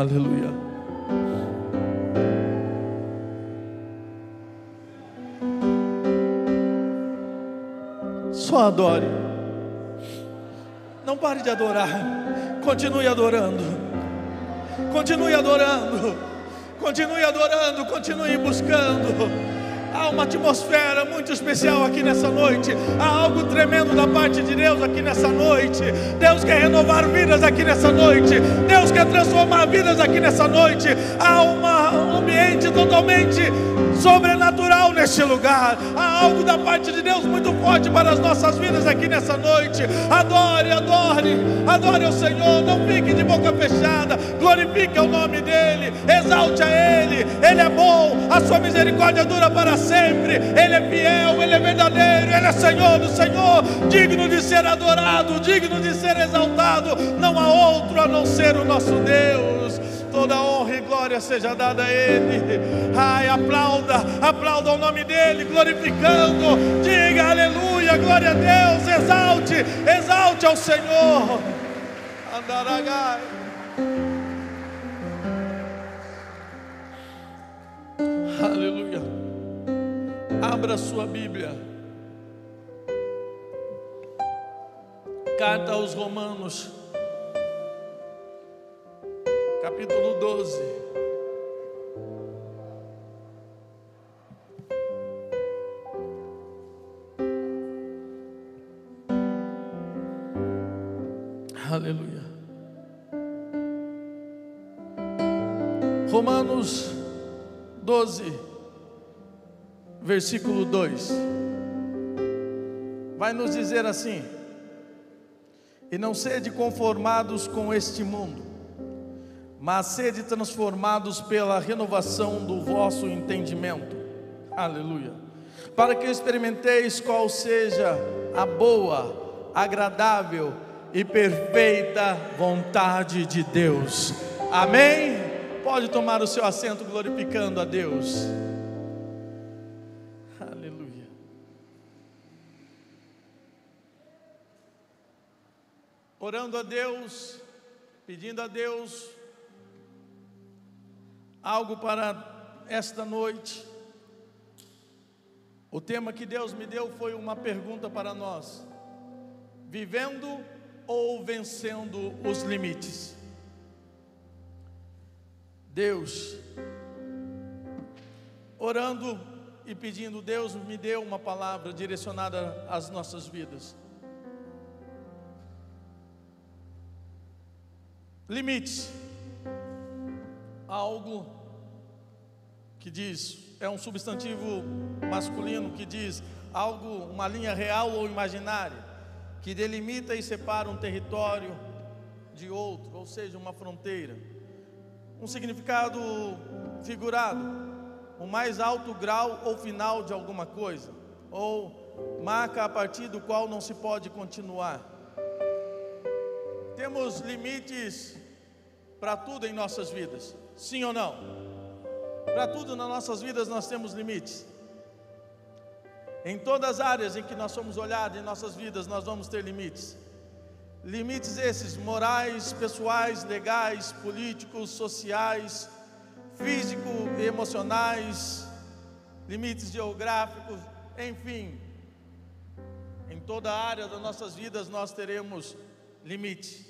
Aleluia. Só adore. Não pare de adorar. Continue adorando. Continue adorando. Continue adorando. Continue buscando. Há uma atmosfera muito especial aqui nessa noite. Há algo tremendo da parte de Deus aqui nessa noite. Deus quer renovar vidas aqui nessa noite. Deus quer transformar vidas aqui nessa noite. Há uma, um ambiente totalmente sobrenatural neste lugar. Há algo da parte de Deus muito forte para as nossas vidas aqui nessa noite. Adore, adore, adore o Senhor. Não fique de boca fechada. Glorifique o nome dEle. Exalte a Ele. Ele é bom. A sua misericórdia dura para sempre. Ele é fiel. Ele é verdadeiro. Ele é Senhor do Senhor. Digno de ser adorado. Digno de ser exaltado. Não há outro a não ser o nosso Deus toda honra e glória seja dada a Ele. Ai, aplauda, aplauda o nome dEle, glorificando, diga aleluia, glória a Deus, exalte, exalte ao Senhor. Andaragai. Aleluia. Abra sua Bíblia. Carta aos Romanos capítulo 12. Aleluia. Romanos 12, versículo 2. Vai nos dizer assim: E não sede conformados com este mundo, mas sede transformados pela renovação do vosso entendimento. Aleluia. Para que experimenteis qual seja a boa, agradável e perfeita vontade de Deus. Amém? Pode tomar o seu assento glorificando a Deus. Aleluia. Orando a Deus, pedindo a Deus algo para esta noite. O tema que Deus me deu foi uma pergunta para nós: vivendo ou vencendo os limites? Deus, orando e pedindo, Deus me deu uma palavra direcionada às nossas vidas. Limites algo que diz, é um substantivo masculino que diz algo, uma linha real ou imaginária, que delimita e separa um território de outro, ou seja, uma fronteira. Um significado figurado, o mais alto grau ou final de alguma coisa, ou marca a partir do qual não se pode continuar. Temos limites para tudo em nossas vidas. Sim ou não? Para tudo nas nossas vidas nós temos limites. Em todas as áreas em que nós somos olhados em nossas vidas, nós vamos ter limites. Limites esses morais, pessoais, legais, políticos, sociais, físico e emocionais, limites geográficos, enfim. Em toda a área das nossas vidas nós teremos limites.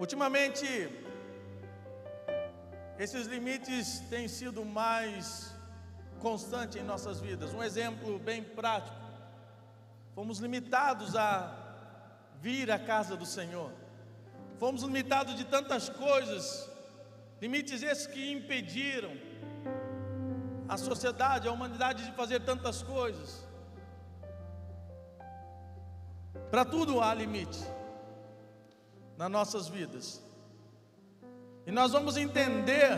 Ultimamente, esses limites têm sido mais constantes em nossas vidas. Um exemplo bem prático: fomos limitados a vir à casa do Senhor, fomos limitados de tantas coisas, limites esses que impediram a sociedade, a humanidade de fazer tantas coisas. Para tudo há limite nas nossas vidas. E nós vamos entender.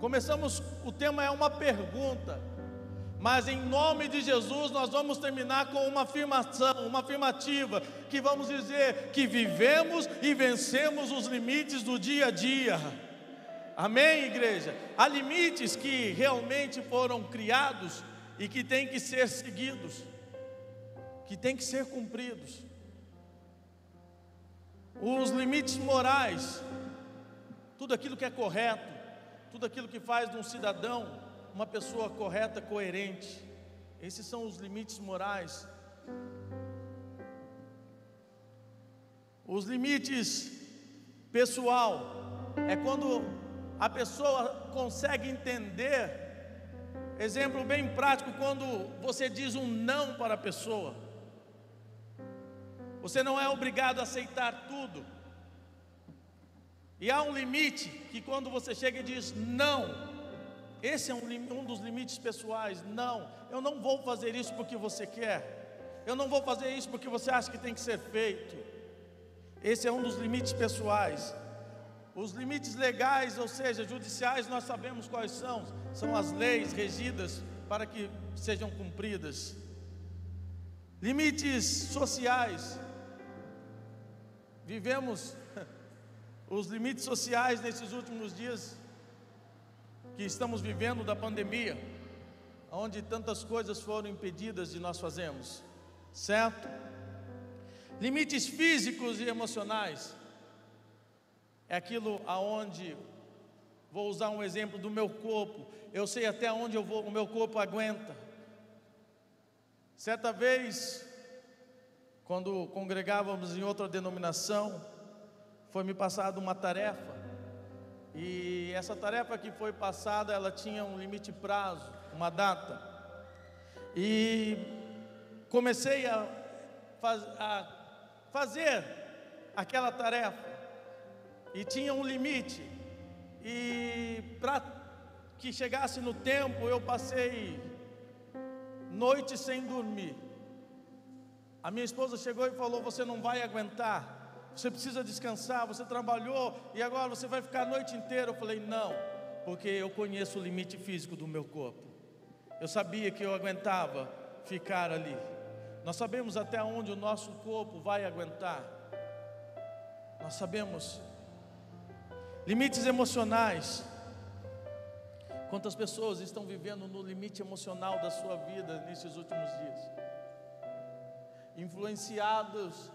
Começamos, o tema é uma pergunta, mas em nome de Jesus nós vamos terminar com uma afirmação, uma afirmativa, que vamos dizer que vivemos e vencemos os limites do dia a dia. Amém, igreja? Há limites que realmente foram criados e que têm que ser seguidos, que têm que ser cumpridos. Os limites morais tudo aquilo que é correto, tudo aquilo que faz de um cidadão uma pessoa correta, coerente. Esses são os limites morais. Os limites pessoal é quando a pessoa consegue entender. Exemplo bem prático, quando você diz um não para a pessoa. Você não é obrigado a aceitar tudo. E há um limite que quando você chega e diz não, esse é um, um, dos limites pessoais. Não, eu não vou fazer isso porque você quer. Eu não vou fazer isso porque você acha que tem que ser feito. Esse é um dos limites pessoais. Os limites legais, ou seja, judiciais, nós sabemos quais são. São as leis regidas para que sejam cumpridas. Limites sociais. Vivemos os limites sociais nesses últimos dias que estamos vivendo da pandemia, onde tantas coisas foram impedidas de nós fazermos, certo? Limites físicos e emocionais é aquilo aonde vou usar um exemplo do meu corpo. Eu sei até onde eu vou, o meu corpo aguenta. Certa vez, quando congregávamos em outra denominação, foi me passada uma tarefa. E essa tarefa que foi passada, ela tinha um limite prazo, uma data. E comecei a, faz, a fazer aquela tarefa e tinha um limite. E para que chegasse no tempo, eu passei noite sem dormir. A minha esposa chegou e falou: Você não vai aguentar, você precisa descansar. Você trabalhou e agora você vai ficar a noite inteira. Eu falei: Não, porque eu conheço o limite físico do meu corpo. Eu sabia que eu aguentava ficar ali. Nós sabemos até onde o nosso corpo vai aguentar. Nós sabemos Limites emocionais. Quantas pessoas estão vivendo no limite emocional da sua vida nesses últimos dias? Influenciados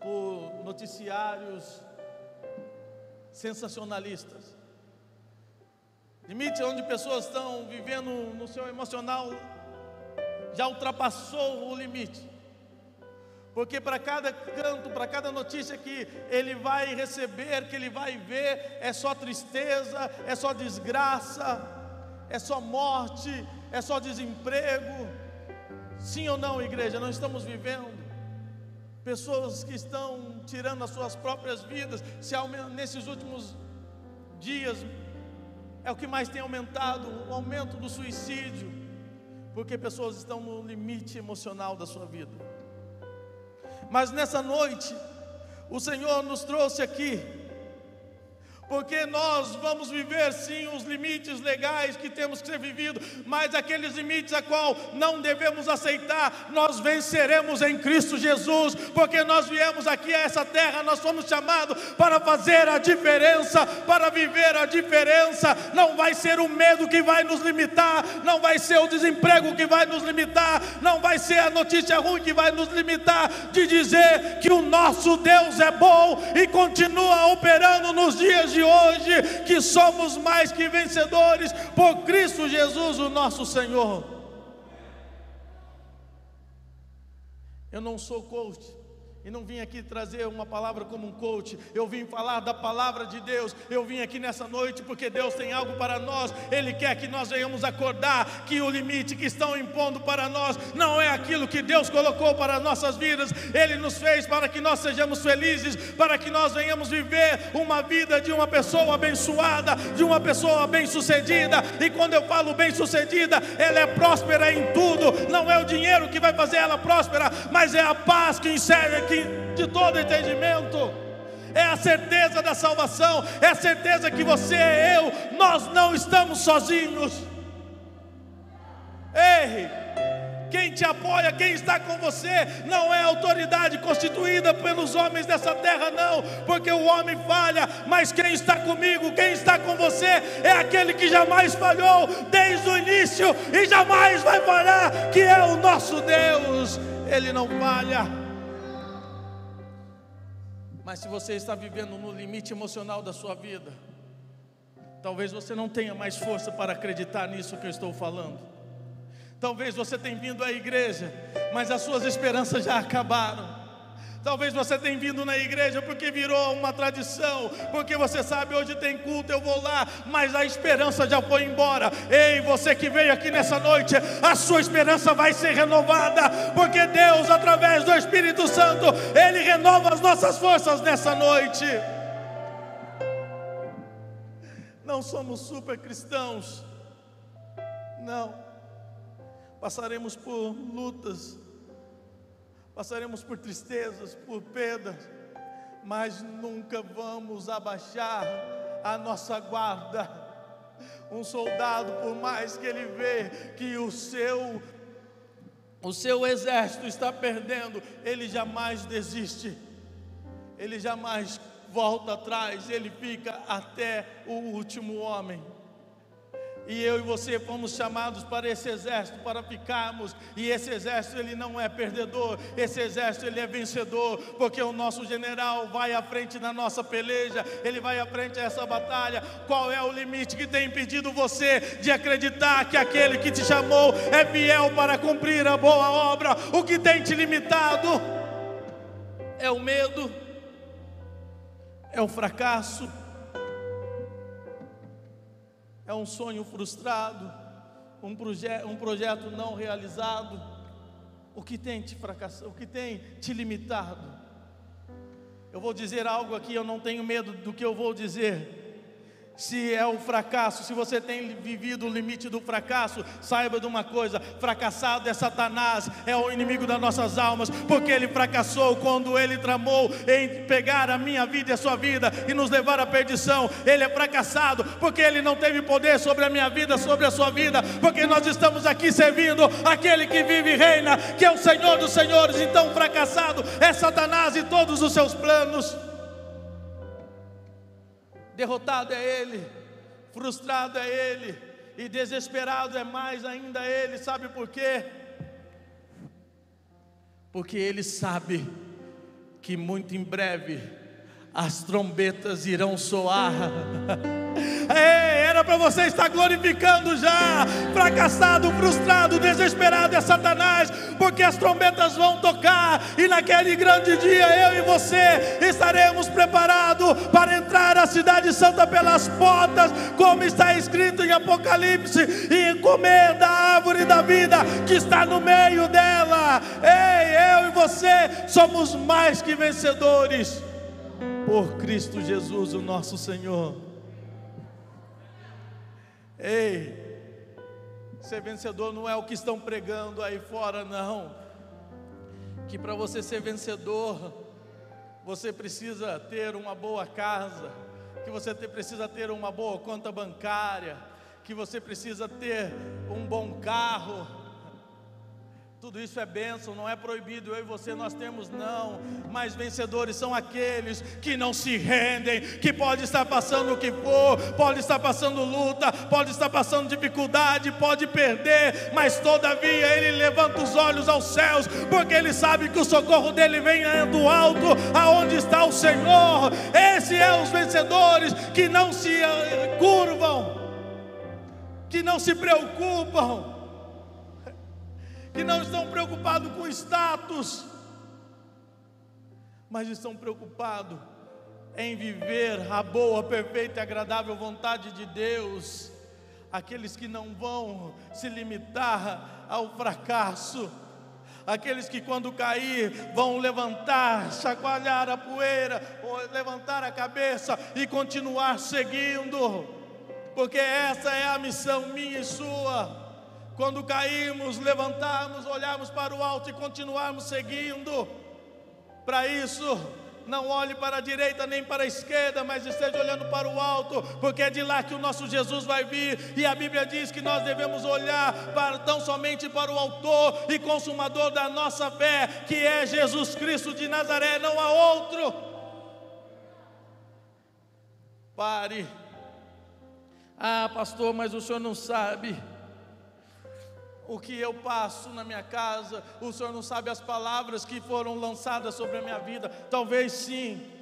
por noticiários sensacionalistas. Limite onde pessoas estão vivendo no seu emocional já ultrapassou o limite. Porque para cada canto, para cada notícia que ele vai receber, que ele vai ver, é só tristeza, é só desgraça, é só morte, é só desemprego. Sim ou não, igreja? Não estamos vivendo pessoas que estão tirando as suas próprias vidas. Se nesses últimos dias é o que mais tem aumentado, o aumento do suicídio, porque pessoas estão no limite emocional da sua vida. Mas nessa noite, o Senhor nos trouxe aqui porque nós vamos viver sim os limites legais que temos que ser vividos, mas aqueles limites a qual não devemos aceitar, nós venceremos em Cristo Jesus, porque nós viemos aqui a essa terra, nós fomos chamados para fazer a diferença, para viver a diferença. Não vai ser o medo que vai nos limitar, não vai ser o desemprego que vai nos limitar, não vai ser a notícia ruim que vai nos limitar de dizer que o nosso Deus é bom e continua operando nos dias de de hoje que somos mais que vencedores por Cristo Jesus, o nosso Senhor. Eu não sou coach, e não vim aqui trazer uma palavra como um coach, eu vim falar da palavra de Deus. Eu vim aqui nessa noite porque Deus tem algo para nós. Ele quer que nós venhamos acordar que o limite que estão impondo para nós não é aquilo que Deus colocou para nossas vidas. Ele nos fez para que nós sejamos felizes, para que nós venhamos viver uma vida de uma pessoa abençoada, de uma pessoa bem-sucedida. E quando eu falo bem-sucedida, ela é próspera em tudo. Não é o dinheiro que vai fazer ela próspera, mas é a paz que encerra que de todo entendimento. É a certeza da salvação, é a certeza que você e eu, nós não estamos sozinhos. Ei, quem te apoia, quem está com você, não é autoridade constituída pelos homens dessa terra, não, porque o homem falha, mas quem está comigo, quem está com você, é aquele que jamais falhou desde o início e jamais vai falhar, que é o nosso Deus, ele não falha. Mas se você está vivendo no limite emocional da sua vida, Talvez você não tenha mais força para acreditar nisso que eu estou falando. Talvez você tenha vindo à igreja, mas as suas esperanças já acabaram. Talvez você tenha vindo na igreja porque virou uma tradição, porque você sabe hoje tem culto, eu vou lá, mas a esperança já foi embora. Ei, você que veio aqui nessa noite, a sua esperança vai ser renovada, porque Deus, através do Espírito Santo, Ele renova as nossas forças nessa noite. Não somos super cristãos, não. Passaremos por lutas, passaremos por tristezas, por perdas, mas nunca vamos abaixar a nossa guarda. Um soldado, por mais que ele vê que o seu o seu exército está perdendo, ele jamais desiste. Ele jamais volta atrás, ele fica até o último homem. E eu e você fomos chamados para esse exército, para ficarmos. E esse exército ele não é perdedor, esse exército ele é vencedor, porque o nosso general vai à frente na nossa peleja, ele vai à frente a essa batalha. Qual é o limite que tem impedido você de acreditar que aquele que te chamou é fiel para cumprir a boa obra? O que tem te limitado é o medo, é o fracasso é um sonho frustrado, um, proje um projeto não realizado, o que tem te fracassado, o que tem te limitado. Eu vou dizer algo aqui, eu não tenho medo do que eu vou dizer se é o fracasso, se você tem vivido o limite do fracasso, saiba de uma coisa: fracassado é Satanás, é o inimigo das nossas almas, porque ele fracassou quando ele tramou em pegar a minha vida e a sua vida e nos levar à perdição. Ele é fracassado porque ele não teve poder sobre a minha vida, sobre a sua vida, porque nós estamos aqui servindo aquele que vive e reina, que é o Senhor dos Senhores. Então, fracassado é Satanás e todos os seus planos derrotado é ele, frustrado é ele, e desesperado é mais ainda ele, sabe por quê? Porque ele sabe que muito em breve as trombetas irão soar. era para você estar glorificando já. Fracassado, frustrado, desesperado é Satanás, porque as trombetas vão tocar, e naquele grande dia eu e você estaremos preparados para entrar à Cidade Santa pelas portas, como está escrito em Apocalipse, e comer da árvore da vida que está no meio dela. Ei, eu e você somos mais que vencedores por Cristo Jesus, o nosso Senhor. Ei, ser vencedor não é o que estão pregando aí fora, não. Que para você ser vencedor, você precisa ter uma boa casa, que você precisa ter uma boa conta bancária, que você precisa ter um bom carro, tudo isso é bênção, não é proibido. Eu e você nós temos não, mas vencedores são aqueles que não se rendem, que pode estar passando o que for, pode estar passando luta, pode estar passando dificuldade, pode perder, mas todavia ele levanta os olhos aos céus, porque ele sabe que o socorro dele vem do alto, aonde está o Senhor. Esse é os vencedores que não se curvam, que não se preocupam que não estão preocupados com status, mas estão preocupados em viver a boa, perfeita e agradável vontade de Deus. Aqueles que não vão se limitar ao fracasso, aqueles que quando cair vão levantar, chacoalhar a poeira, levantar a cabeça e continuar seguindo, porque essa é a missão minha e sua quando cairmos, levantarmos, olharmos para o alto e continuarmos seguindo. Para isso, não olhe para a direita nem para a esquerda, mas esteja olhando para o alto, porque é de lá que o nosso Jesus vai vir. E a Bíblia diz que nós devemos olhar para tão somente para o autor e consumador da nossa fé, que é Jesus Cristo de Nazaré, não há outro. Pare. Ah, pastor, mas o senhor não sabe o que eu passo na minha casa, o Senhor não sabe as palavras que foram lançadas sobre a minha vida, talvez sim,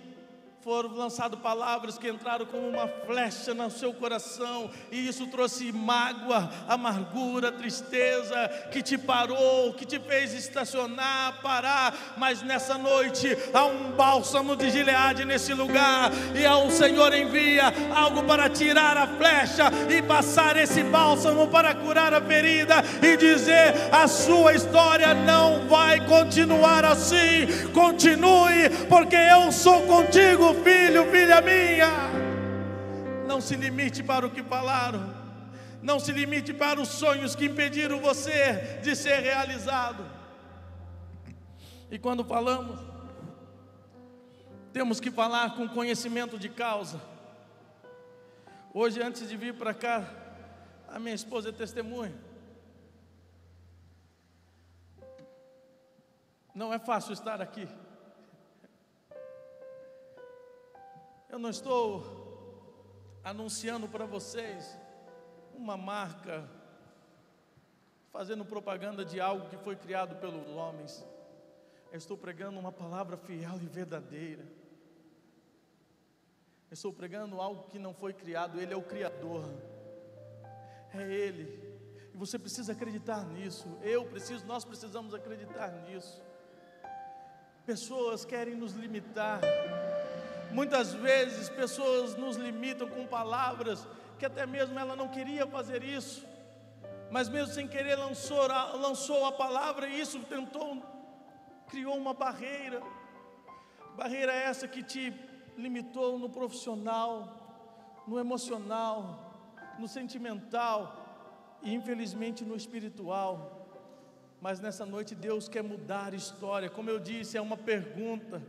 foram lançadas palavras que entraram como uma flecha no seu coração, e isso trouxe mágoa, amargura, tristeza, que te parou, que te fez estacionar, parar, mas nessa noite há um bálsamo de Gileade nesse lugar, e o Senhor envia algo para tirar a flecha e passar esse bálsamo para curar a ferida e dizer: a sua história não vai continuar assim, continue, porque eu sou contigo filho, filha minha. Não se limite para o que falaram. Não se limite para os sonhos que impediram você de ser realizado. E quando falamos, temos que falar com conhecimento de causa. Hoje, antes de vir para cá, a minha esposa é testemunha. Não é fácil estar aqui. Eu não estou anunciando para vocês uma marca, fazendo propaganda de algo que foi criado pelos homens. Eu estou pregando uma palavra fiel e verdadeira. Eu estou pregando algo que não foi criado, Ele é o Criador. É Ele. E você precisa acreditar nisso. Eu preciso, nós precisamos acreditar nisso. Pessoas querem nos limitar. Muitas vezes pessoas nos limitam com palavras que até mesmo ela não queria fazer isso, mas mesmo sem querer lançou, lançou a palavra e isso tentou, criou uma barreira. Barreira essa que te limitou no profissional, no emocional, no sentimental e infelizmente no espiritual. Mas nessa noite Deus quer mudar a história. Como eu disse, é uma pergunta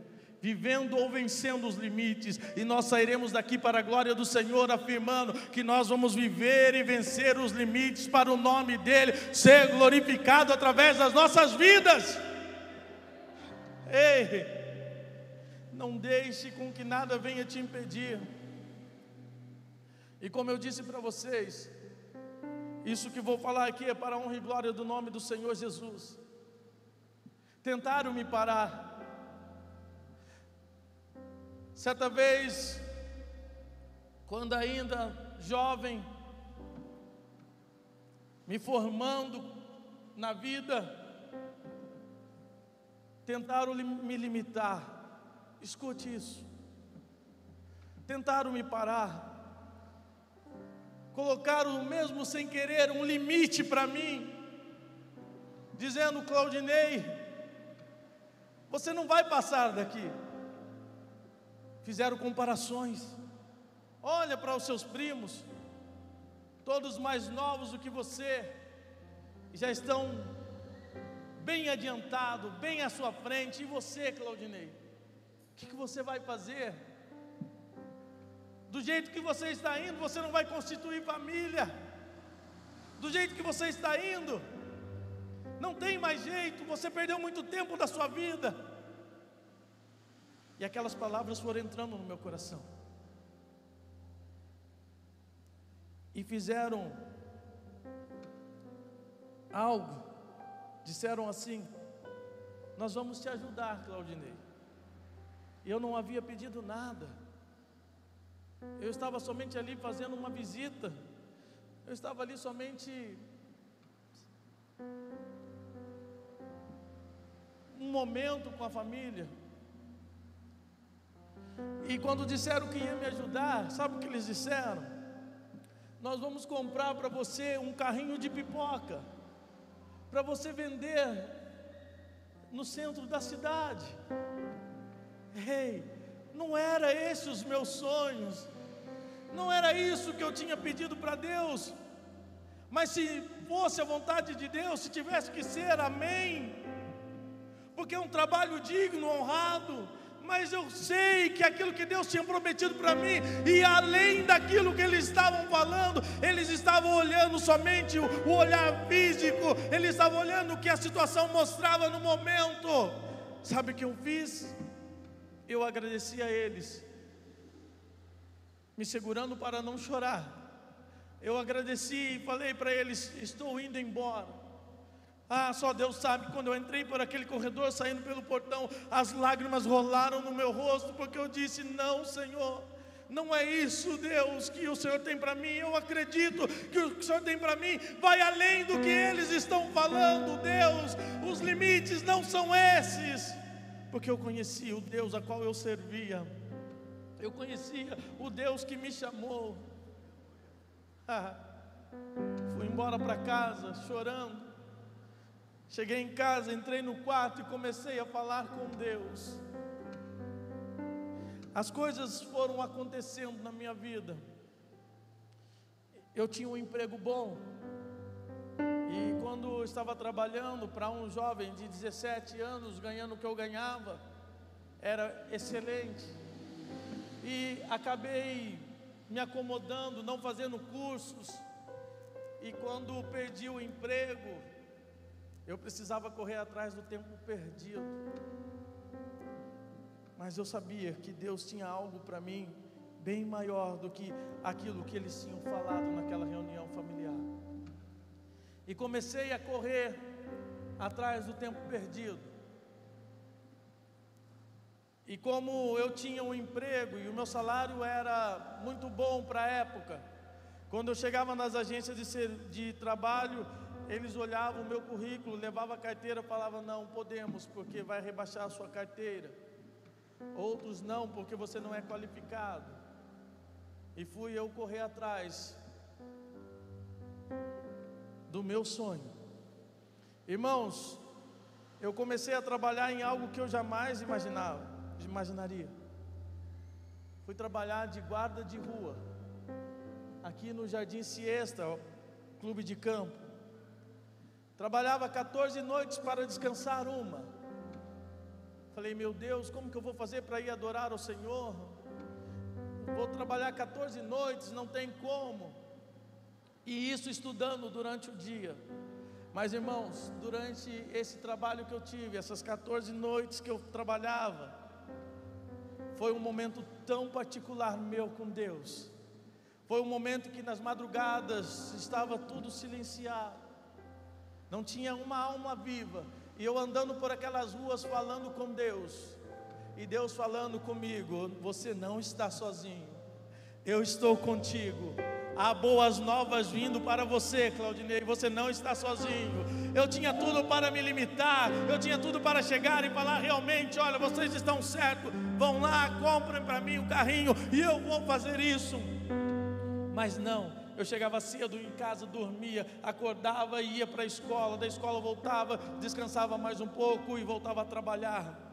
vivendo ou vencendo os limites, e nós sairemos daqui para a glória do Senhor, afirmando que nós vamos viver e vencer os limites para o nome dEle ser glorificado através das nossas vidas. Ei, não deixe com que nada venha te impedir. E como eu disse para vocês, isso que vou falar aqui é para a honra e glória do nome do Senhor Jesus. Tentaram me parar, Certa vez, quando ainda jovem, me formando na vida, tentaram me limitar. Escute isso. Tentaram me parar. Colocaram, mesmo sem querer, um limite para mim, dizendo: Claudinei, você não vai passar daqui fizeram comparações. Olha para os seus primos, todos mais novos do que você, já estão bem adiantado, bem à sua frente. E você, Claudinei, o que, que você vai fazer? Do jeito que você está indo, você não vai constituir família. Do jeito que você está indo, não tem mais jeito, você perdeu muito tempo da sua vida. E aquelas palavras foram entrando no meu coração. E fizeram algo, disseram assim: Nós vamos te ajudar, Claudinei. Eu não havia pedido nada. Eu estava somente ali fazendo uma visita. Eu estava ali somente um momento com a família. E quando disseram que ia me ajudar, sabe o que eles disseram? Nós vamos comprar para você um carrinho de pipoca, para você vender no centro da cidade. Ei, não era esses os meus sonhos, não era isso que eu tinha pedido para Deus, mas se fosse a vontade de Deus, se tivesse que ser, amém, porque é um trabalho digno, honrado, mas eu sei que aquilo que Deus tinha prometido para mim, e além daquilo que eles estavam falando, eles estavam olhando somente o, olhar físico, eles estavam olhando o que a situação mostrava no momento. Sabe o que eu fiz? Eu agradeci a eles, me segurando para não chorar. Eu agradeci e falei para eles: estou indo embora. Ah, só Deus sabe, quando eu entrei por aquele corredor, saindo pelo portão, as lágrimas rolaram no meu rosto, porque eu disse: Não, Senhor, não é isso, Deus, que o Senhor tem para mim. Eu acredito que o que o Senhor tem para mim vai além do que eles estão falando, Deus. Os limites não são esses, porque eu conheci o Deus a qual eu servia, eu conhecia o Deus que me chamou. Ah, fui embora para casa chorando Cheguei em casa, entrei no quarto e comecei a falar com Deus. As coisas foram acontecendo na minha vida. Eu tinha um emprego bom. E quando estava trabalhando para um jovem de 17 anos, ganhando o que eu ganhava, era excelente. E acabei me acomodando, não fazendo cursos. E quando perdi o emprego, eu precisava correr atrás do tempo perdido. Mas eu sabia que Deus tinha algo para mim bem maior do que aquilo que eles tinham falado naquela reunião familiar. E comecei a correr atrás do tempo perdido. E como eu tinha um emprego e o meu salário era muito bom para a época, quando eu chegava nas agências de, ser, de trabalho, eles olhavam o meu currículo, levavam a carteira, falavam: não podemos, porque vai rebaixar a sua carteira. Outros não, porque você não é qualificado. E fui eu correr atrás do meu sonho. Irmãos, eu comecei a trabalhar em algo que eu jamais imaginava, imaginaria. Fui trabalhar de guarda de rua, aqui no Jardim Siesta, clube de campo. Trabalhava 14 noites para descansar uma. Falei, meu Deus, como que eu vou fazer para ir adorar ao Senhor? Vou trabalhar 14 noites, não tem como. E isso estudando durante o dia. Mas irmãos, durante esse trabalho que eu tive, essas 14 noites que eu trabalhava, foi um momento tão particular meu com Deus. Foi um momento que nas madrugadas estava tudo silenciado não tinha uma alma viva, e eu andando por aquelas ruas falando com Deus, e Deus falando comigo: Você não está sozinho, eu estou contigo. Há boas novas vindo para você, Claudinei. Você não está sozinho. Eu tinha tudo para me limitar. Eu tinha tudo para chegar e falar realmente: olha, vocês estão certos. Vão lá, comprem para mim um carrinho e eu vou fazer isso. Mas não, eu chegava cedo em casa, dormia, acordava e ia para a escola, da escola voltava, descansava mais um pouco e voltava a trabalhar.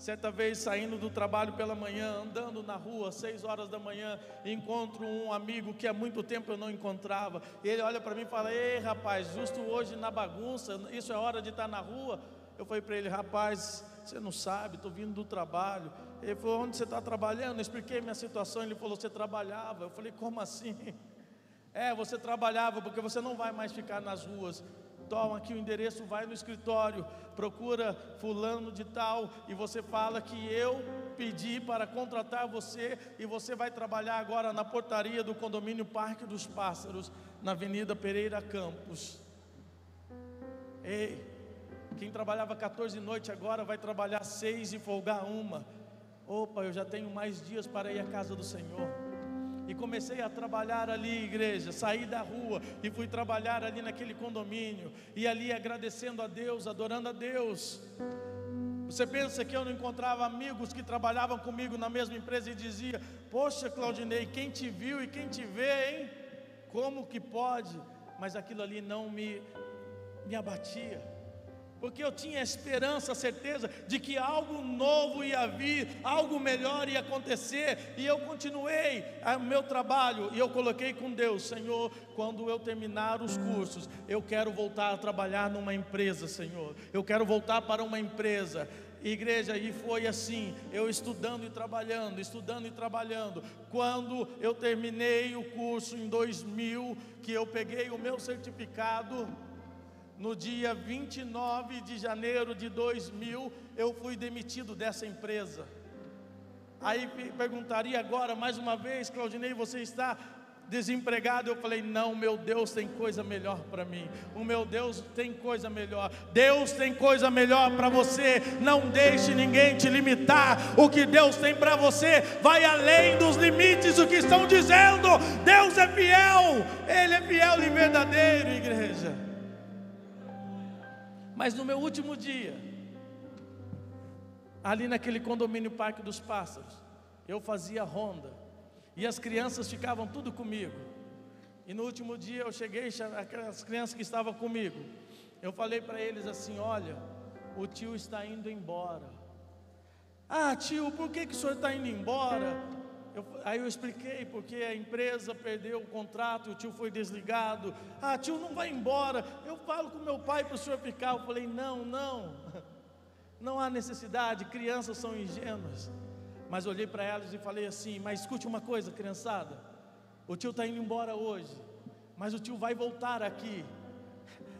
Certa vez saindo do trabalho pela manhã, andando na rua, seis horas da manhã, encontro um amigo que há muito tempo eu não encontrava. Ele olha para mim e fala: Ei rapaz, justo hoje na bagunça, isso é hora de estar na rua. Eu falei para ele: Rapaz, você não sabe, estou vindo do trabalho. Ele falou: Onde você está trabalhando? Eu expliquei minha situação. Ele falou: Você trabalhava. Eu falei: Como assim? É, você trabalhava porque você não vai mais ficar nas ruas. Toma aqui o endereço, vai no escritório, procura fulano de tal e você fala que eu pedi para contratar você e você vai trabalhar agora na portaria do condomínio Parque dos Pássaros, na Avenida Pereira Campos. Ei, quem trabalhava 14 noites agora vai trabalhar seis e folgar uma. Opa, eu já tenho mais dias para ir à casa do Senhor e comecei a trabalhar ali, igreja. Saí da rua e fui trabalhar ali naquele condomínio, e ali agradecendo a Deus, adorando a Deus. Você pensa que eu não encontrava amigos que trabalhavam comigo na mesma empresa e dizia: Poxa, Claudinei, quem te viu e quem te vê, hein? Como que pode? Mas aquilo ali não me, me abatia porque eu tinha esperança, certeza de que algo novo ia vir, algo melhor ia acontecer, e eu continuei o meu trabalho, e eu coloquei com Deus, Senhor, quando eu terminar os cursos, eu quero voltar a trabalhar numa empresa, Senhor, eu quero voltar para uma empresa, igreja, e foi assim, eu estudando e trabalhando, estudando e trabalhando. Quando eu terminei o curso em 2000, que eu peguei o meu certificado, no dia 29 de janeiro de 2000, eu fui demitido dessa empresa. Aí perguntaria agora, mais uma vez, Claudinei, você está desempregado, eu falei: não, meu Deus tem coisa melhor para mim. O meu Deus tem coisa melhor. Deus tem coisa melhor para você. Não deixe ninguém te limitar. O que Deus tem para você vai além dos limites do que estão dizendo. Deus é fiel, Ele é fiel e verdadeiro, igreja. Mas no meu último dia, ali naquele condomínio Parque dos Pássaros, eu fazia ronda e as crianças ficavam tudo comigo. E no último dia eu cheguei, aquelas crianças que estavam comigo, eu falei para eles assim: Olha, o tio está indo embora. Ah, tio, por que, que o senhor está indo embora? Eu, aí eu expliquei, porque a empresa perdeu o contrato, o tio foi desligado. Ah, tio, não vai embora. Eu falo com meu pai para o senhor ficar. Eu falei: Não, não, não há necessidade, crianças são ingênuas. Mas olhei para elas e falei assim: Mas escute uma coisa, criançada. O tio está indo embora hoje, mas o tio vai voltar aqui.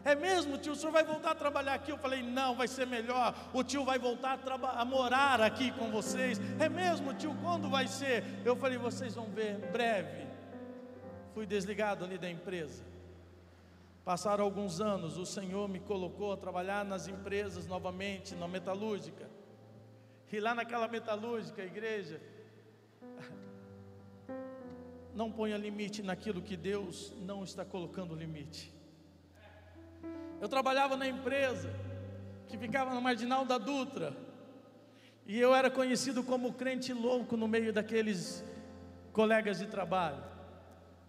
É mesmo, tio, o senhor vai voltar a trabalhar aqui? Eu falei, não, vai ser melhor. O tio vai voltar a, a, morar aqui com vocês. É mesmo, tio, quando vai ser? Eu falei, vocês vão ver, breve. Fui desligado ali da empresa. Passaram alguns anos, o Senhor me colocou a trabalhar nas empresas novamente, na metalúrgica. E lá naquela metalúrgica, igreja, não ponha limite naquilo que Deus não está colocando limite. Eu trabalhava na empresa que ficava na marginal da Dutra, e eu era conhecido como crente louco no meio daqueles colegas de trabalho.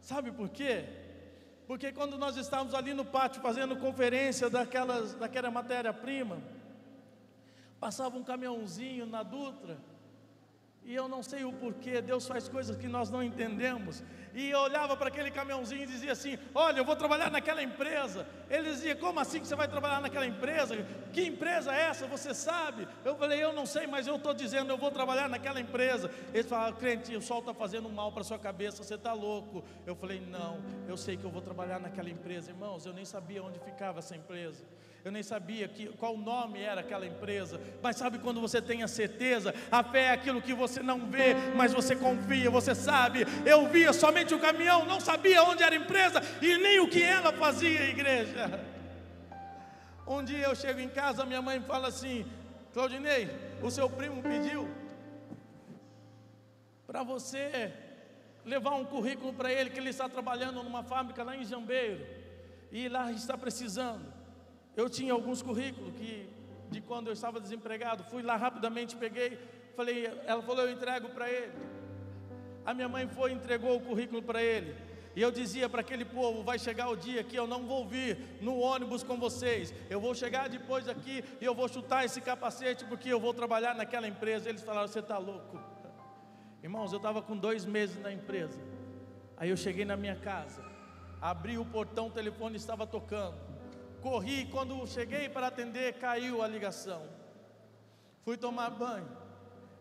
Sabe por quê? Porque quando nós estávamos ali no pátio fazendo conferência daquelas, daquela matéria-prima, Passava um caminhãozinho na Dutra, e eu não sei o porquê, Deus faz coisas que nós não entendemos. E eu olhava para aquele caminhãozinho e dizia assim: Olha, eu vou trabalhar naquela empresa. Ele dizia: Como assim que você vai trabalhar naquela empresa? Que empresa é essa? Você sabe? Eu falei: Eu não sei, mas eu estou dizendo: Eu vou trabalhar naquela empresa. Ele falou: Crente, o sol está fazendo mal para sua cabeça, você está louco. Eu falei: Não, eu sei que eu vou trabalhar naquela empresa. Irmãos, eu nem sabia onde ficava essa empresa eu nem sabia que, qual nome era aquela empresa, mas sabe quando você tem a certeza, a fé é aquilo que você não vê, mas você confia, você sabe. Eu via somente o caminhão, não sabia onde era a empresa e nem o que ela fazia, igreja. Um dia eu chego em casa, minha mãe fala assim: Claudinei, o seu primo pediu para você levar um currículo para ele, que ele está trabalhando numa fábrica lá em Jambeiro, e lá está precisando. Eu tinha alguns currículos que de quando eu estava desempregado, fui lá rapidamente, peguei, falei, ela falou, eu entrego para ele. A minha mãe foi e entregou o currículo para ele. E eu dizia para aquele povo: vai chegar o dia que eu não vou vir no ônibus com vocês. Eu vou chegar depois aqui e eu vou chutar esse capacete porque eu vou trabalhar naquela empresa. Eles falaram: você está louco. Irmãos, eu estava com dois meses na empresa. Aí eu cheguei na minha casa, abri o portão, o telefone estava tocando corri, quando cheguei para atender, caiu a ligação. Fui tomar banho.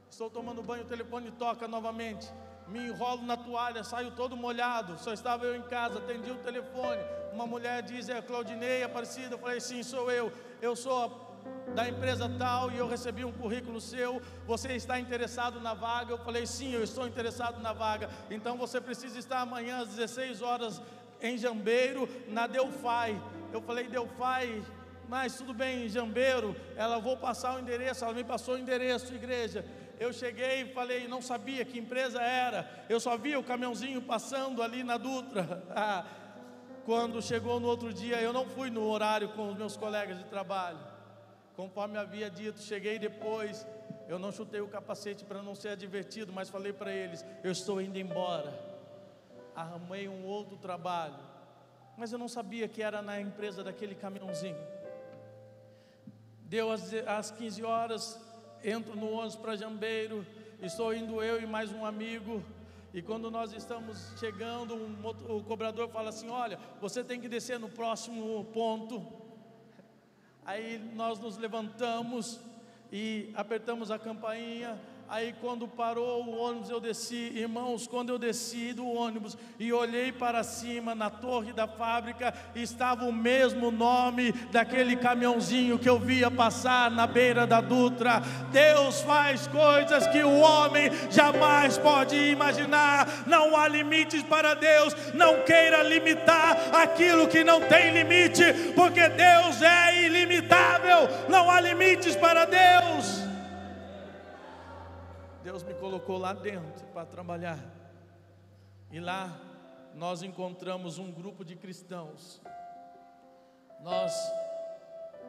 Estou tomando banho, o telefone toca novamente. Me enrolo na toalha, saio todo molhado. Só estava eu em casa, atendi o telefone. Uma mulher diz: É Claudinei Aparecida. Eu falei: Sim, sou eu. Eu sou da empresa tal e eu recebi um currículo seu. Você está interessado na vaga? Eu falei: Sim, eu estou interessado na vaga. Então você precisa estar amanhã às 16 horas em Jambeiro, na Delphi. Eu falei, Delphi, mas tudo bem, Jambeiro. Ela, vou passar o endereço. Ela me passou o endereço, igreja. Eu cheguei e falei, não sabia que empresa era. Eu só via o caminhãozinho passando ali na Dutra. Quando chegou no outro dia, eu não fui no horário com os meus colegas de trabalho. Conforme havia dito, cheguei depois. Eu não chutei o capacete para não ser advertido, mas falei para eles: eu estou indo embora arrumei um outro trabalho, mas eu não sabia que era na empresa daquele caminhãozinho. Deu às, às 15 horas, entro no ônibus para Jambeiro, estou indo eu e mais um amigo, e quando nós estamos chegando, um, o cobrador fala assim: Olha, você tem que descer no próximo ponto. Aí nós nos levantamos e apertamos a campainha, Aí quando parou o ônibus eu desci, irmãos, quando eu desci do ônibus e olhei para cima na torre da fábrica, estava o mesmo nome daquele caminhãozinho que eu via passar na beira da Dutra. Deus faz coisas que o homem jamais pode imaginar. Não há limites para Deus. Não queira limitar aquilo que não tem limite, porque Deus é ilimitável. Não há limites para Deus. Deus me colocou lá dentro para trabalhar. E lá nós encontramos um grupo de cristãos. Nós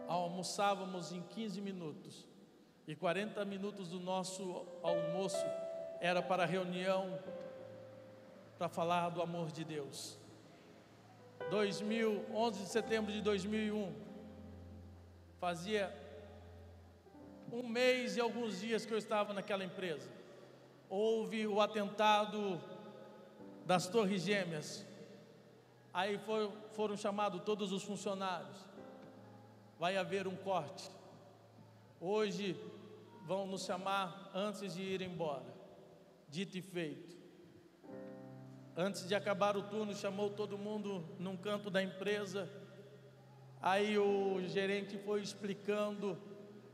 almoçávamos em 15 minutos. E 40 minutos do nosso almoço era para reunião para falar do amor de Deus. 2000, 11 de setembro de 2001, fazia um mês e alguns dias que eu estava naquela empresa. Houve o atentado das Torres Gêmeas. Aí foi, foram chamados todos os funcionários. Vai haver um corte. Hoje vão nos chamar antes de ir embora. Dito e feito. Antes de acabar o turno, chamou todo mundo num canto da empresa. Aí o gerente foi explicando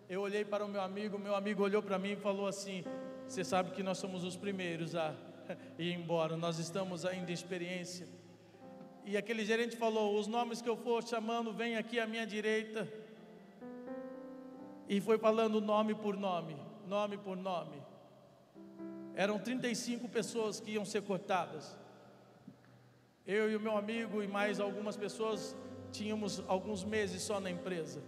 eu olhei para o meu amigo, meu amigo olhou para mim e falou assim: Você sabe que nós somos os primeiros a ir embora, nós estamos ainda em experiência. E aquele gerente falou: Os nomes que eu for chamando, vem aqui à minha direita. E foi falando nome por nome, nome por nome. Eram 35 pessoas que iam ser cortadas. Eu e o meu amigo e mais algumas pessoas tínhamos alguns meses só na empresa.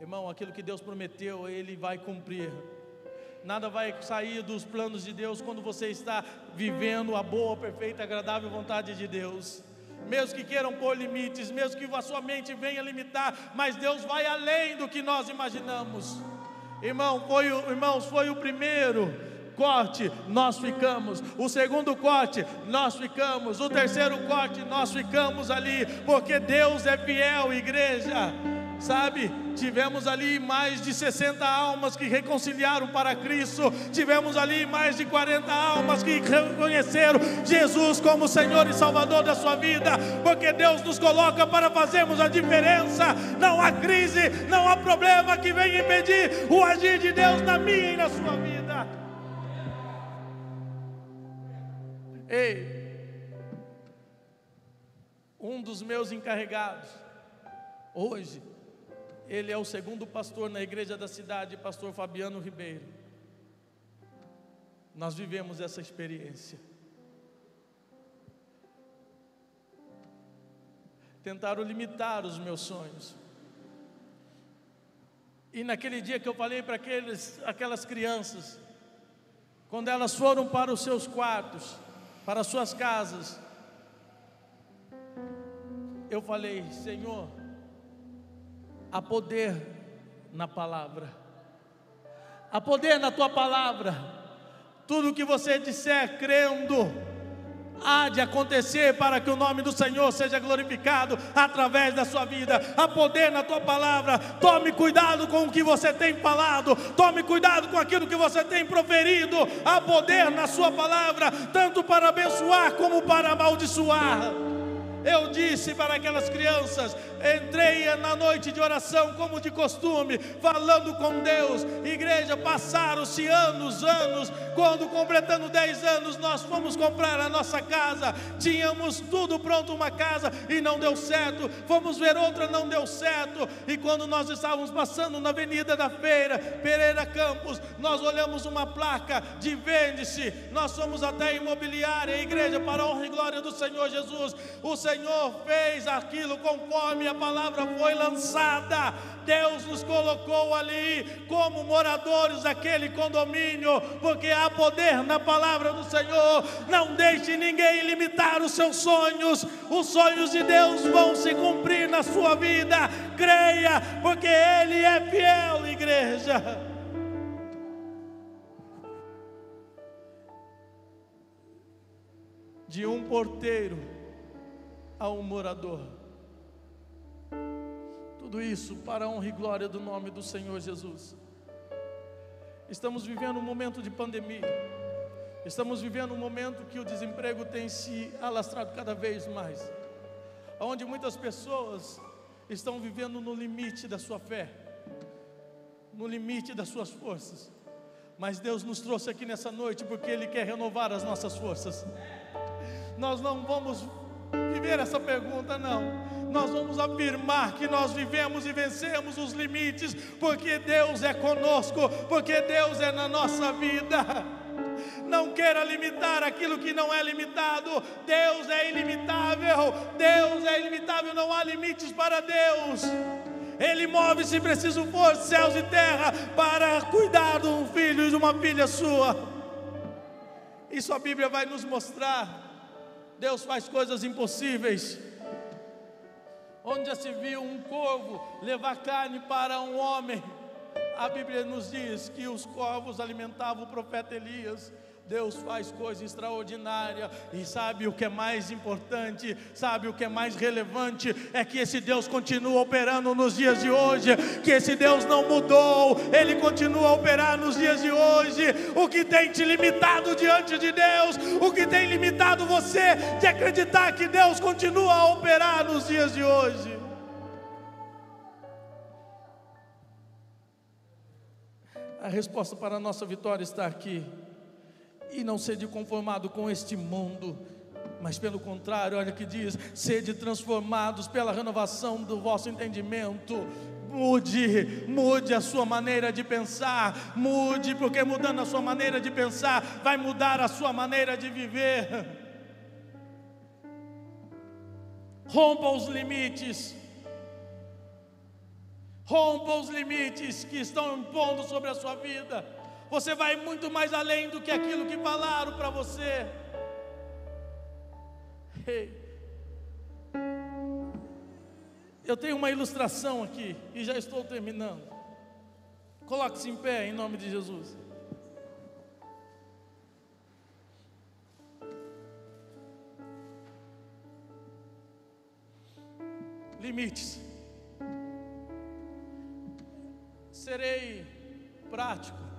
Irmão, aquilo que Deus prometeu, Ele vai cumprir. Nada vai sair dos planos de Deus quando você está vivendo a boa, perfeita, agradável vontade de Deus. Mesmo que queiram pôr limites, mesmo que a sua mente venha limitar, mas Deus vai além do que nós imaginamos. Irmão, foi o, irmãos, foi o primeiro corte, nós ficamos. O segundo corte, nós ficamos. O terceiro corte, nós ficamos ali, porque Deus é fiel, igreja. Sabe, tivemos ali mais de 60 almas que reconciliaram para Cristo, tivemos ali mais de 40 almas que reconheceram Jesus como Senhor e Salvador da sua vida, porque Deus nos coloca para fazermos a diferença. Não há crise, não há problema que venha impedir o agir de Deus na minha e na sua vida. Ei, um dos meus encarregados, hoje, ele é o segundo pastor na igreja da cidade, pastor Fabiano Ribeiro. Nós vivemos essa experiência. Tentaram limitar os meus sonhos. E naquele dia que eu falei para aqueles, aquelas crianças, quando elas foram para os seus quartos, para as suas casas, eu falei: Senhor, Há poder na palavra. Há poder na tua palavra. Tudo que você disser crendo, há de acontecer para que o nome do Senhor seja glorificado através da sua vida. Há poder na tua palavra. Tome cuidado com o que você tem falado. Tome cuidado com aquilo que você tem proferido. Há poder na sua palavra, tanto para abençoar como para amaldiçoar. Eu disse para aquelas crianças: entrei na noite de oração, como de costume, falando com Deus. Igreja, passaram-se anos, anos. Quando completando 10 anos, nós fomos comprar a nossa casa. Tínhamos tudo pronto, uma casa, e não deu certo. Fomos ver outra, não deu certo. E quando nós estávamos passando na Avenida da Feira, Pereira Campos, nós olhamos uma placa de vende-se. Nós fomos até imobiliária, igreja, para a honra e glória do Senhor Jesus. O Senhor fez aquilo conforme a palavra foi lançada. Deus nos colocou ali como moradores daquele condomínio, porque há poder na palavra do Senhor. Não deixe ninguém limitar os seus sonhos. Os sonhos de Deus vão se cumprir na sua vida. Creia, porque Ele é fiel, igreja. De um porteiro a um morador. Tudo isso para a honra e glória do nome do Senhor Jesus. Estamos vivendo um momento de pandemia. Estamos vivendo um momento que o desemprego tem se alastrado cada vez mais. Onde muitas pessoas estão vivendo no limite da sua fé, no limite das suas forças. Mas Deus nos trouxe aqui nessa noite porque Ele quer renovar as nossas forças. Nós não vamos viver essa pergunta, não nós vamos afirmar que nós vivemos e vencemos os limites, porque Deus é conosco, porque Deus é na nossa vida. Não queira limitar aquilo que não é limitado. Deus é ilimitável. Deus é ilimitável. Não há limites para Deus. Ele move, se preciso for, céus e terra para cuidar de um filho e de uma filha sua. Isso a Bíblia vai nos mostrar. Deus faz coisas impossíveis onde já se viu um corvo levar carne para um homem. A Bíblia nos diz que os corvos alimentavam o profeta Elias. Deus faz coisa extraordinária e sabe o que é mais importante, sabe o que é mais relevante é que esse Deus continua operando nos dias de hoje, que esse Deus não mudou, ele continua a operar nos dias de hoje. O que tem te limitado diante de Deus, o que tem limitado você de acreditar que Deus continua a operar nos dias de hoje. A resposta para a nossa vitória está aqui e não sede conformado com este mundo, mas pelo contrário, olha que diz: sede transformados pela renovação do vosso entendimento. Mude, mude a sua maneira de pensar, mude, porque mudando a sua maneira de pensar, vai mudar a sua maneira de viver. Rompa os limites, rompa os limites que estão impondo sobre a sua vida você vai muito mais além do que aquilo que falaram para você. Eu tenho uma ilustração aqui e já estou terminando. Coloque-se em pé em nome de Jesus. Limites. Serei prático.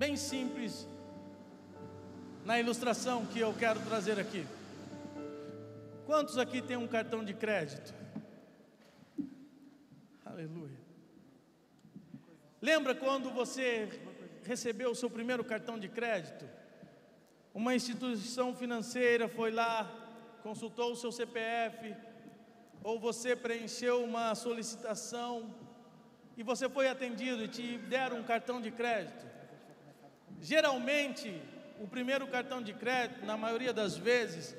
Bem simples na ilustração que eu quero trazer aqui. Quantos aqui tem um cartão de crédito? Aleluia. Lembra quando você recebeu o seu primeiro cartão de crédito? Uma instituição financeira foi lá, consultou o seu CPF, ou você preencheu uma solicitação e você foi atendido e te deram um cartão de crédito. Geralmente, o primeiro cartão de crédito, na maioria das vezes,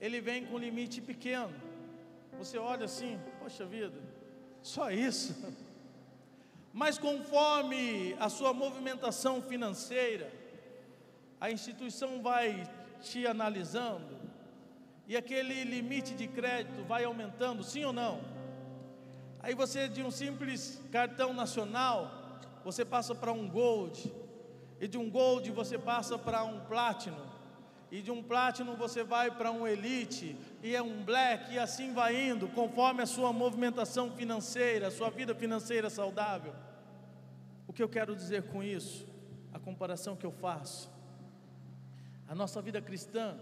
ele vem com limite pequeno. Você olha assim, poxa vida, só isso. Mas conforme a sua movimentação financeira, a instituição vai te analisando e aquele limite de crédito vai aumentando, sim ou não? Aí você de um simples cartão nacional, você passa para um gold, e de um gold você passa para um platinum, e de um platinum você vai para um elite, e é um black, e assim vai indo, conforme a sua movimentação financeira, a sua vida financeira saudável. O que eu quero dizer com isso? A comparação que eu faço. A nossa vida cristã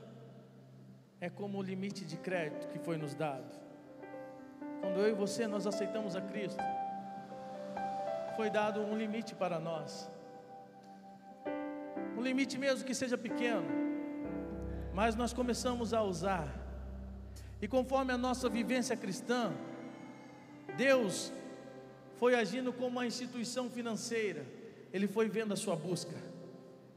é como o limite de crédito que foi nos dado. Quando eu e você nós aceitamos a Cristo, foi dado um limite para nós um limite mesmo que seja pequeno, mas nós começamos a usar, e conforme a nossa vivência cristã, Deus foi agindo como uma instituição financeira, Ele foi vendo a sua busca,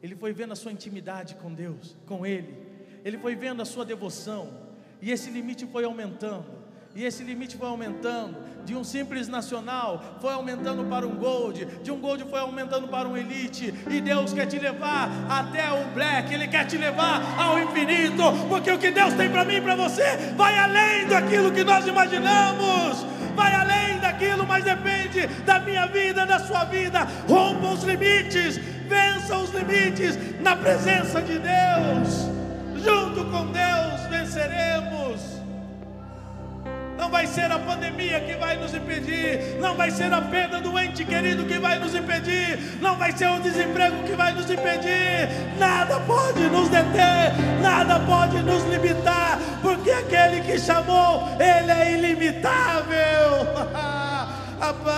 Ele foi vendo a sua intimidade com Deus, com Ele, Ele foi vendo a sua devoção, e esse limite foi aumentando. E esse limite foi aumentando, de um simples nacional foi aumentando para um gold, de um gold foi aumentando para um elite, e Deus quer te levar até o black, Ele quer te levar ao infinito, porque o que Deus tem para mim e para você vai além daquilo que nós imaginamos, vai além daquilo, mas depende da minha vida, da sua vida. Rompa os limites, vença os limites na presença de Deus, junto com Deus vai ser a pandemia que vai nos impedir, não vai ser a perda do ente querido que vai nos impedir, não vai ser o desemprego que vai nos impedir, nada pode nos deter, nada pode nos limitar, porque aquele que chamou, ele é ilimitável.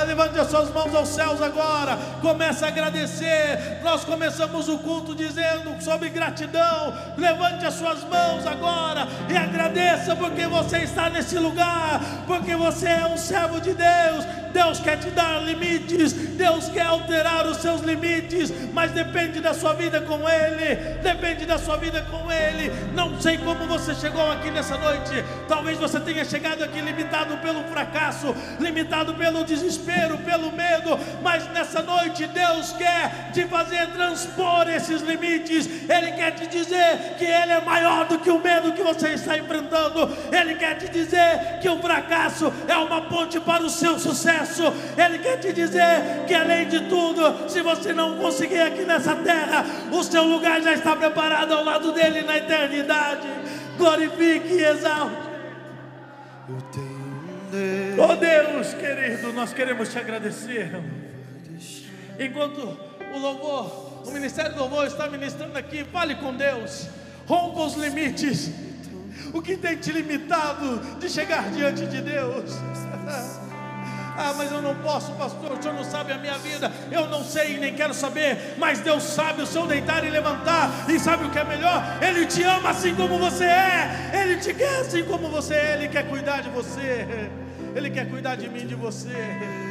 Levante as suas mãos aos céus agora. Comece a agradecer. Nós começamos o culto dizendo sobre gratidão. Levante as suas mãos agora e agradeça porque você está nesse lugar, porque você é um servo de Deus. Deus quer te dar limites, Deus quer alterar os seus limites, mas depende da sua vida com Ele, depende da sua vida com Ele. Não sei como você chegou aqui nessa noite, talvez você tenha chegado aqui limitado pelo fracasso, limitado pelo desespero, pelo medo, mas nessa noite Deus quer te fazer transpor esses limites, Ele quer te dizer que Ele é maior do que o medo que você está enfrentando, Ele quer te dizer que o fracasso é uma ponte para o seu sucesso sucesso. Ele quer te dizer que além de tudo, se você não conseguir aqui nessa terra, o seu lugar já está preparado ao lado dele na eternidade. Glorifique e exalte. Oh Deus querido, nós queremos te agradecer. Enquanto o louvor, o ministério do louvor está ministrando aqui, fale com Deus, rompa os limites. O que tem te limitado de chegar diante de Deus? Ah, mas eu não posso, pastor. O senhor não sabe a minha vida. Eu não sei e nem quero saber. Mas Deus sabe o seu deitar e levantar. E sabe o que é melhor? Ele te ama assim como você é. Ele te quer assim como você é. Ele quer cuidar de você. Ele quer cuidar de mim de você.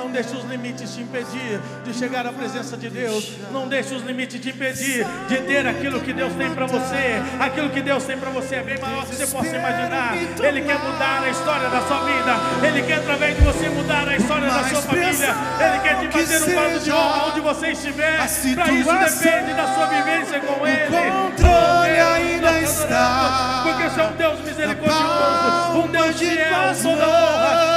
Não deixe os limites te impedir de chegar à presença de Deus. Não deixe os limites te impedir de ter aquilo que Deus tem para você. Aquilo que Deus tem para você é bem maior do que você possa imaginar. Ele quer mudar a história da sua vida. Ele quer através de você mudar a história da sua família. Ele quer te fazer um vaso de honra onde você estiver. Para isso depende da sua vivência com Ele. O controle ainda está. Porque você é um Deus misericordioso, um Deus fiel, toda honra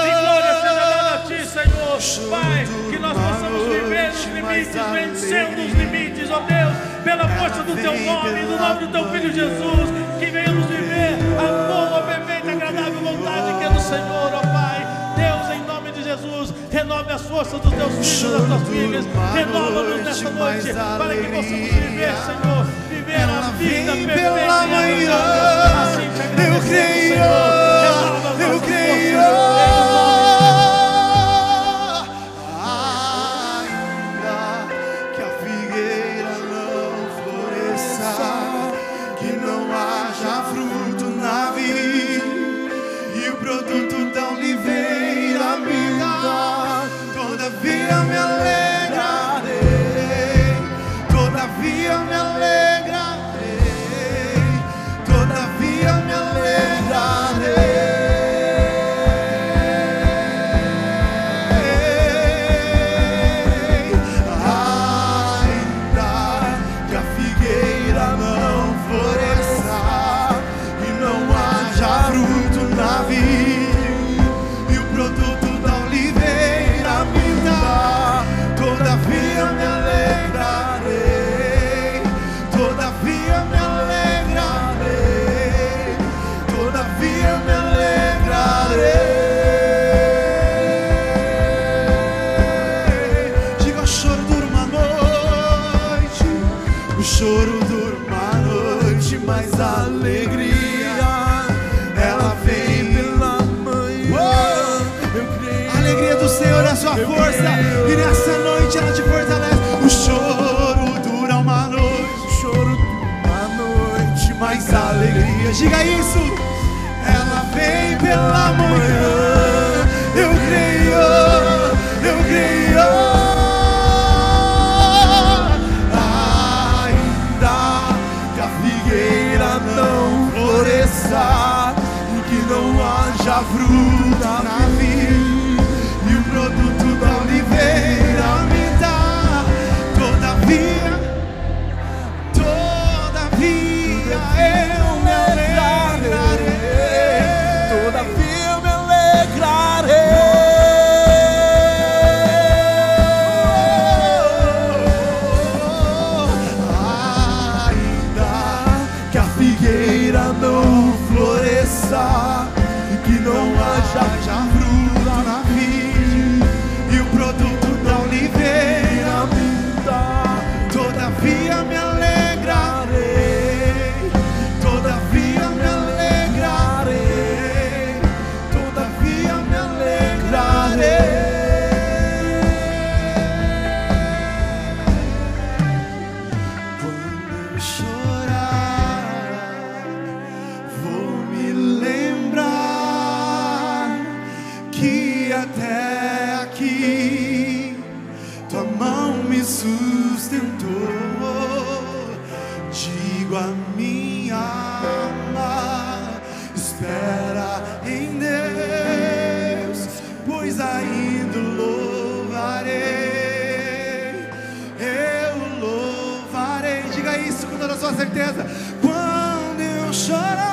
Pai, que nós possamos viver os limites, vencendo os limites, ó Deus, pela força do Teu nome, no nome do Teu Filho Jesus, que venhamos viver a boa, perfeita, agradável vontade que é do Senhor, ó Pai. Deus, em nome de Jesus, renove as forças dos Teus filhos, das Tuas filhas, renova-nos nessa noite, para que possamos viver, Senhor, viver a vida perfeita manhã. Assim te Senhor. Diga isso, ela vem pela manhã. Certeza. Quando eu chorar,